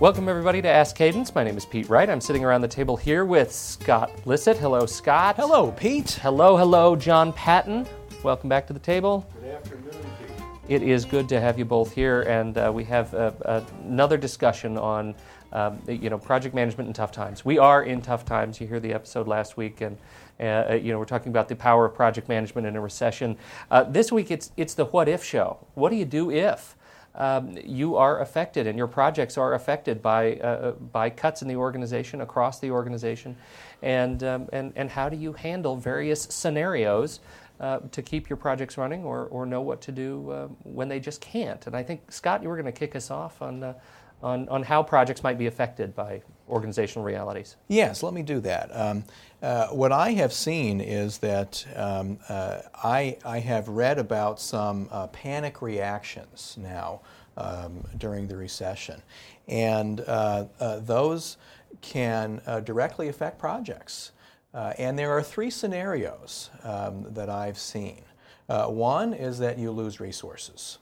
Welcome, everybody, to Ask Cadence. My name is Pete Wright. I'm sitting around the table here with Scott Lissit. Hello, Scott. Hello, Pete. Hello, hello, John Patton. Welcome back to the table. Good afternoon, Pete. It is good to have you both here, and uh, we have uh, uh, another discussion on, um, you know, project management in tough times. We are in tough times. You hear the episode last week, and uh, you know we're talking about the power of project management in a recession. Uh, this week, it's it's the what if show. What do you do if? Um, you are affected and your projects are affected by, uh, by cuts in the organization, across the organization. And, um, and, and how do you handle various scenarios uh, to keep your projects running or, or know what to do uh, when they just can't? And I think, Scott, you were going to kick us off on, uh, on, on how projects might be affected by organizational realities. Yes, let me do that. Um, uh, what I have seen is that um, uh, I, I have read about some uh, panic reactions now um, during the recession, and uh, uh, those can uh, directly affect projects. and there are three scenarios um, that I've seen. one is that you lose resources.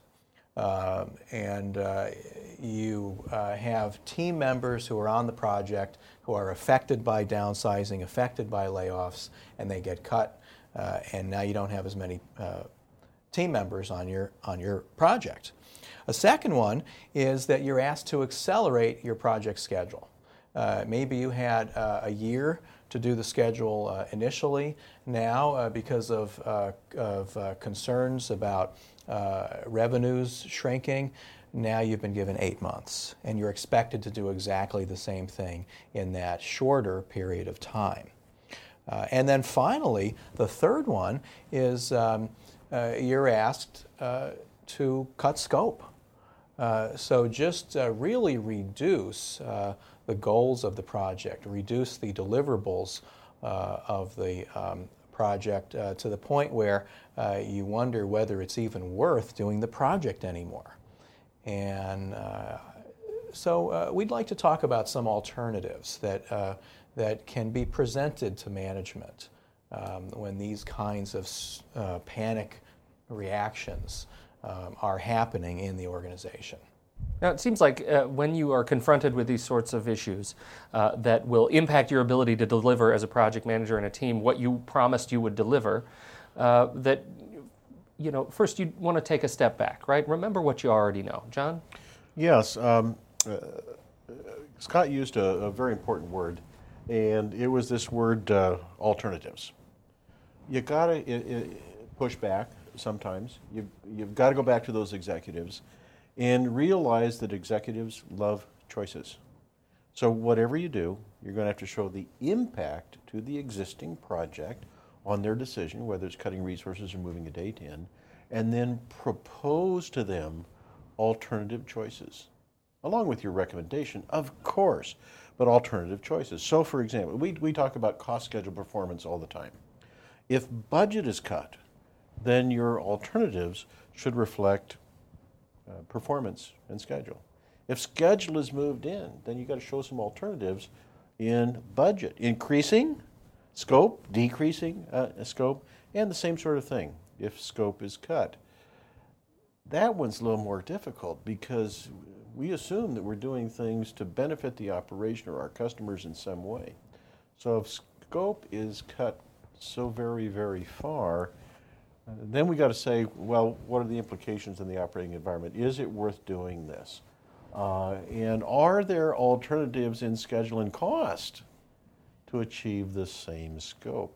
Um, and uh, you uh, have team members who are on the project who are affected by downsizing, affected by layoffs, and they get cut, uh, and now you don't have as many uh, team members on your, on your project. A second one is that you're asked to accelerate your project schedule. Uh, maybe you had uh, a year to do the schedule uh, initially. Now, uh, because of, uh, of uh, concerns about uh, revenues shrinking, now you've been given eight months, and you're expected to do exactly the same thing in that shorter period of time. Uh, and then finally, the third one is um, you're asked to cut scope. so just really reduce the goals of the project, reduce the deliverables uh, of the um, project uh, to the point where uh, you wonder whether it's even worth doing the project anymore. And uh, so uh, we'd like to talk about some alternatives that, uh, that can be presented to management um, when these kinds of panic reactions um, are happening in the organization. Now, it seems like uh, when you are confronted with these sorts of issues uh, that will impact your ability to deliver as a project manager and a team what you promised you would deliver, uh, that, you know, first you want to take a step back, right? Remember what you already know. John? Yes. Um, uh, Scott used a, a, very important word, and it was this word uh, alternatives. You got to push back sometimes. You, you've got to go back to those executives and realize that executives love choices. So, whatever you do, you're going to have to show the impact to the existing project on their decision, whether it's cutting resources or moving a date in, and then propose to them alternative choices, along with your recommendation, of course, but alternative choices. So, for example, we, we talk about cost schedule performance all the time. If budget is cut, then your alternatives should reflect uh, performance and schedule. If schedule is moved in, then you've got to show some alternatives in budget, increasing scope, decreasing uh, scope, and the same sort of thing if scope is cut. That one's a little more difficult because we assume that we're doing things to benefit the operation or our customers in some way. So if scope is cut so very, very far, then we got to say, well, what are the implications in the operating environment? Is it worth doing this? Uh, and are there alternatives in schedule and cost to achieve the same scope?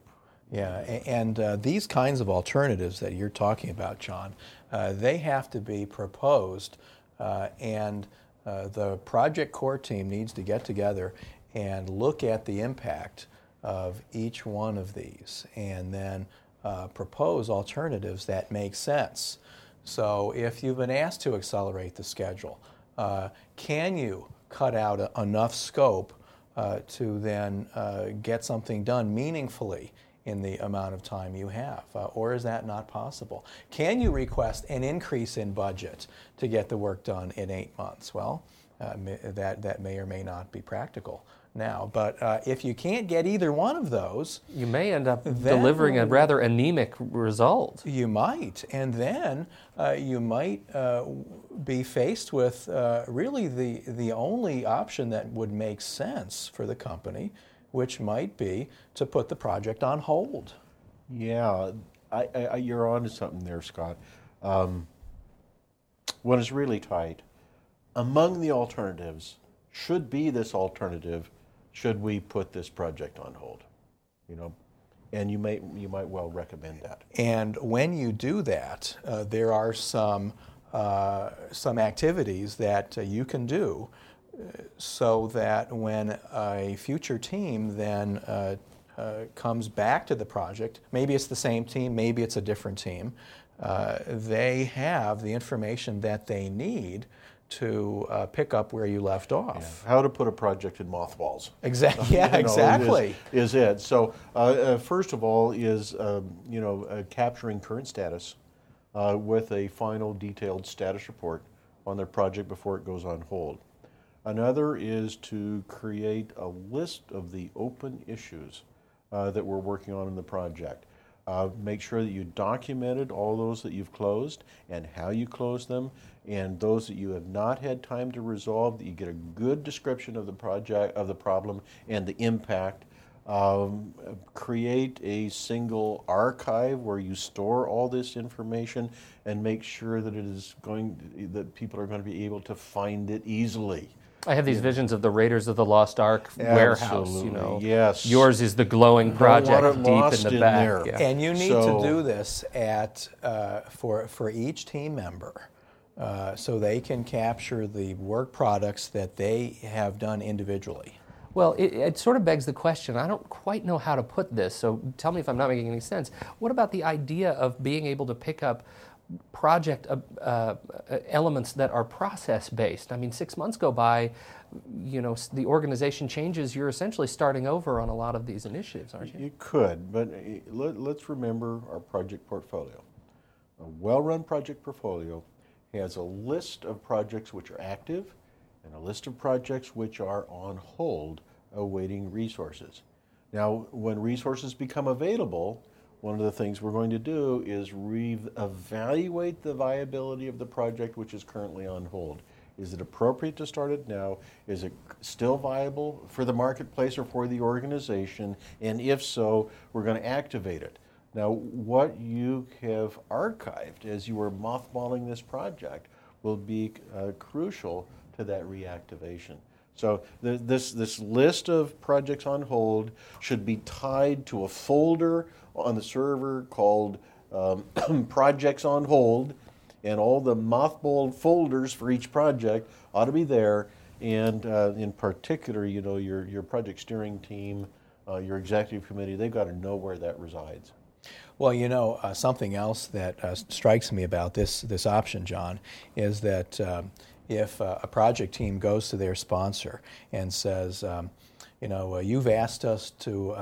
Yeah, and uh, these kinds of alternatives that you're talking about, John, uh, they have to be proposed, uh, and uh, the project core team needs to get together and look at the impact of each one of these, and then uh, propose alternatives that make sense. So if you've been asked to accelerate the schedule, uh, can you cut out a, enough scope uh, to then uh, get something done meaningfully in the amount of time you have? Uh, or is that not possible? Can you request an increase in budget to get the work done in eight months? Well, uh, that, that may or may not be practical. now. But uh, if you can't get either one of those, you may end up delivering a rather anemic result. You might, and then uh, you might uh, be faced with uh, really the the only option that would make sense for the company, which might be to put the project on hold. Yeah, I, I, you're on to something there, Scott. Um, when it's really tight, among the alternatives should be this alternative should we put this project on hold? You know, and you may you might well recommend that. And when you do that, uh, there are some uh, some activities that uh, you can do uh, so that when a future team then uh, uh, comes back to the project, maybe it's the same team, maybe it's a different team, they have the information that they need to uh, pick up where you left off. Yeah. How to put a project in mothballs. Exactly. Yeah, you know, exactly. Is, is, it. So, uh, uh, first of all, is um, you know uh, capturing current status uh, with a final detailed status report on their project before it goes on hold. Another is to create a list of the open issues uh, that we're working on in the project. Uh, make sure that you documented all those that you've closed and how you closed them, and those that you have not had time to resolve, that you get a good description of the project, of the problem, and the impact. Um, create a single archive where you store all this information and make sure that it is going that people are going to be able to find it easily. I have these yeah. visions of the Raiders of the Lost Ark Absolutely. warehouse. You know, yes. Yours is the glowing project deep in the in back. Yeah. And you need so, to do this at uh, for for each team member, uh, so they can capture the work products that they have done individually. Well, it, it, sort of begs the question. I don't quite know how to put this, so tell me if I'm not making any sense. What about the idea of being able to pick up project uh, uh, elements that are process based. I mean, six months go by, you know, the organization changes. You're essentially starting over on a lot of these initiatives, aren't you? You could, but uh, let, let's remember our project portfolio. A well-run project portfolio has a list of projects which are active and a list of projects which are on hold awaiting resources. Now, when resources become available, one of the things we're going to do is re-evaluate the viability of the project which is currently on hold. Is it appropriate to start it now? Is it still viable for the marketplace or for the organization? And if so, we're going to activate it. Now, what you have archived as you were mothballing this project will be uh, crucial to that reactivation. So this, this list of projects on hold should be tied to a folder on the server called um, Projects on Hold, and all the mothballed folders for each project ought to be there. And uh, in particular, you know, your, your project steering team, uh, your executive committee, they've got to know where that resides. Well, you know, uh, something else that uh, strikes me about this, this option, John, is that um, if uh, a project team goes to their sponsor and says, um, you know, uh, you've asked us to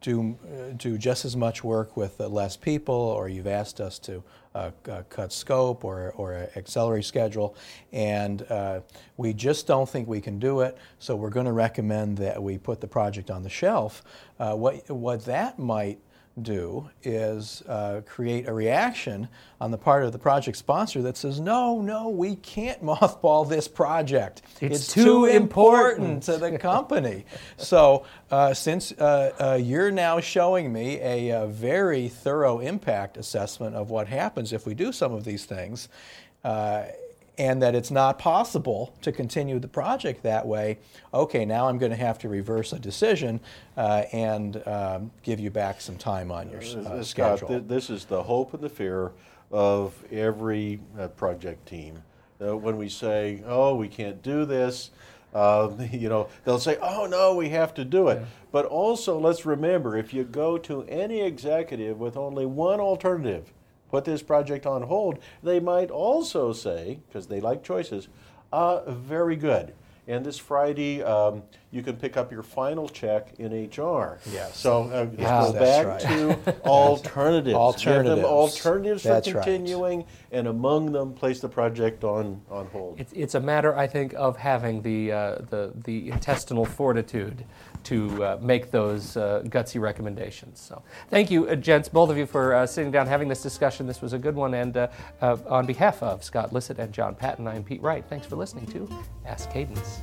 do, uh, do just as much work with uh, less people, or you've asked us to uh, uh cut scope or, or accelerate schedule, and uh, we just don't think we can do it, so we're going to recommend that we put the project on the shelf. Uh, what, what that might do is uh, create a reaction on the part of the project sponsor that says, no, no, we can't mothball this project. It's, it's too, too important. important. to the company. so, uh, since uh, uh you're now showing me a, a, very thorough impact assessment of what happens if we do some of these things, uh, and that it's not possible to continue the project that way, okay, now I'm going to have to reverse a decision uh, and um, give you back some time on your uh, Scott, schedule. this is the hope and the fear of every uh, project team. Uh, when we say, oh, we can't do this, um, you know, they'll say, oh, no, we have to do it. Yeah. But also, let's remember if you go to any executive with only one alternative, put this project on hold, they might also say, because they like choices, uh, very good. And this Friday, um, you can pick up your final check in HR. Yes. So uh, let's Yeah. go back right. to alternatives. Give them Alternatives. alternatives for That's right. continuing, and among them, place the project on, on hold. It's, it's a matter, I think, of having the, uh, the, the intestinal fortitude to uh, make those uh, gutsy recommendations. So, thank you, uh, gents, both of you, for uh, sitting down, having this discussion. This was a good one. And uh, uh, on behalf of Scott Lissit and John Patton, I'm Pete Wright. Thanks for listening to Ask Cadence.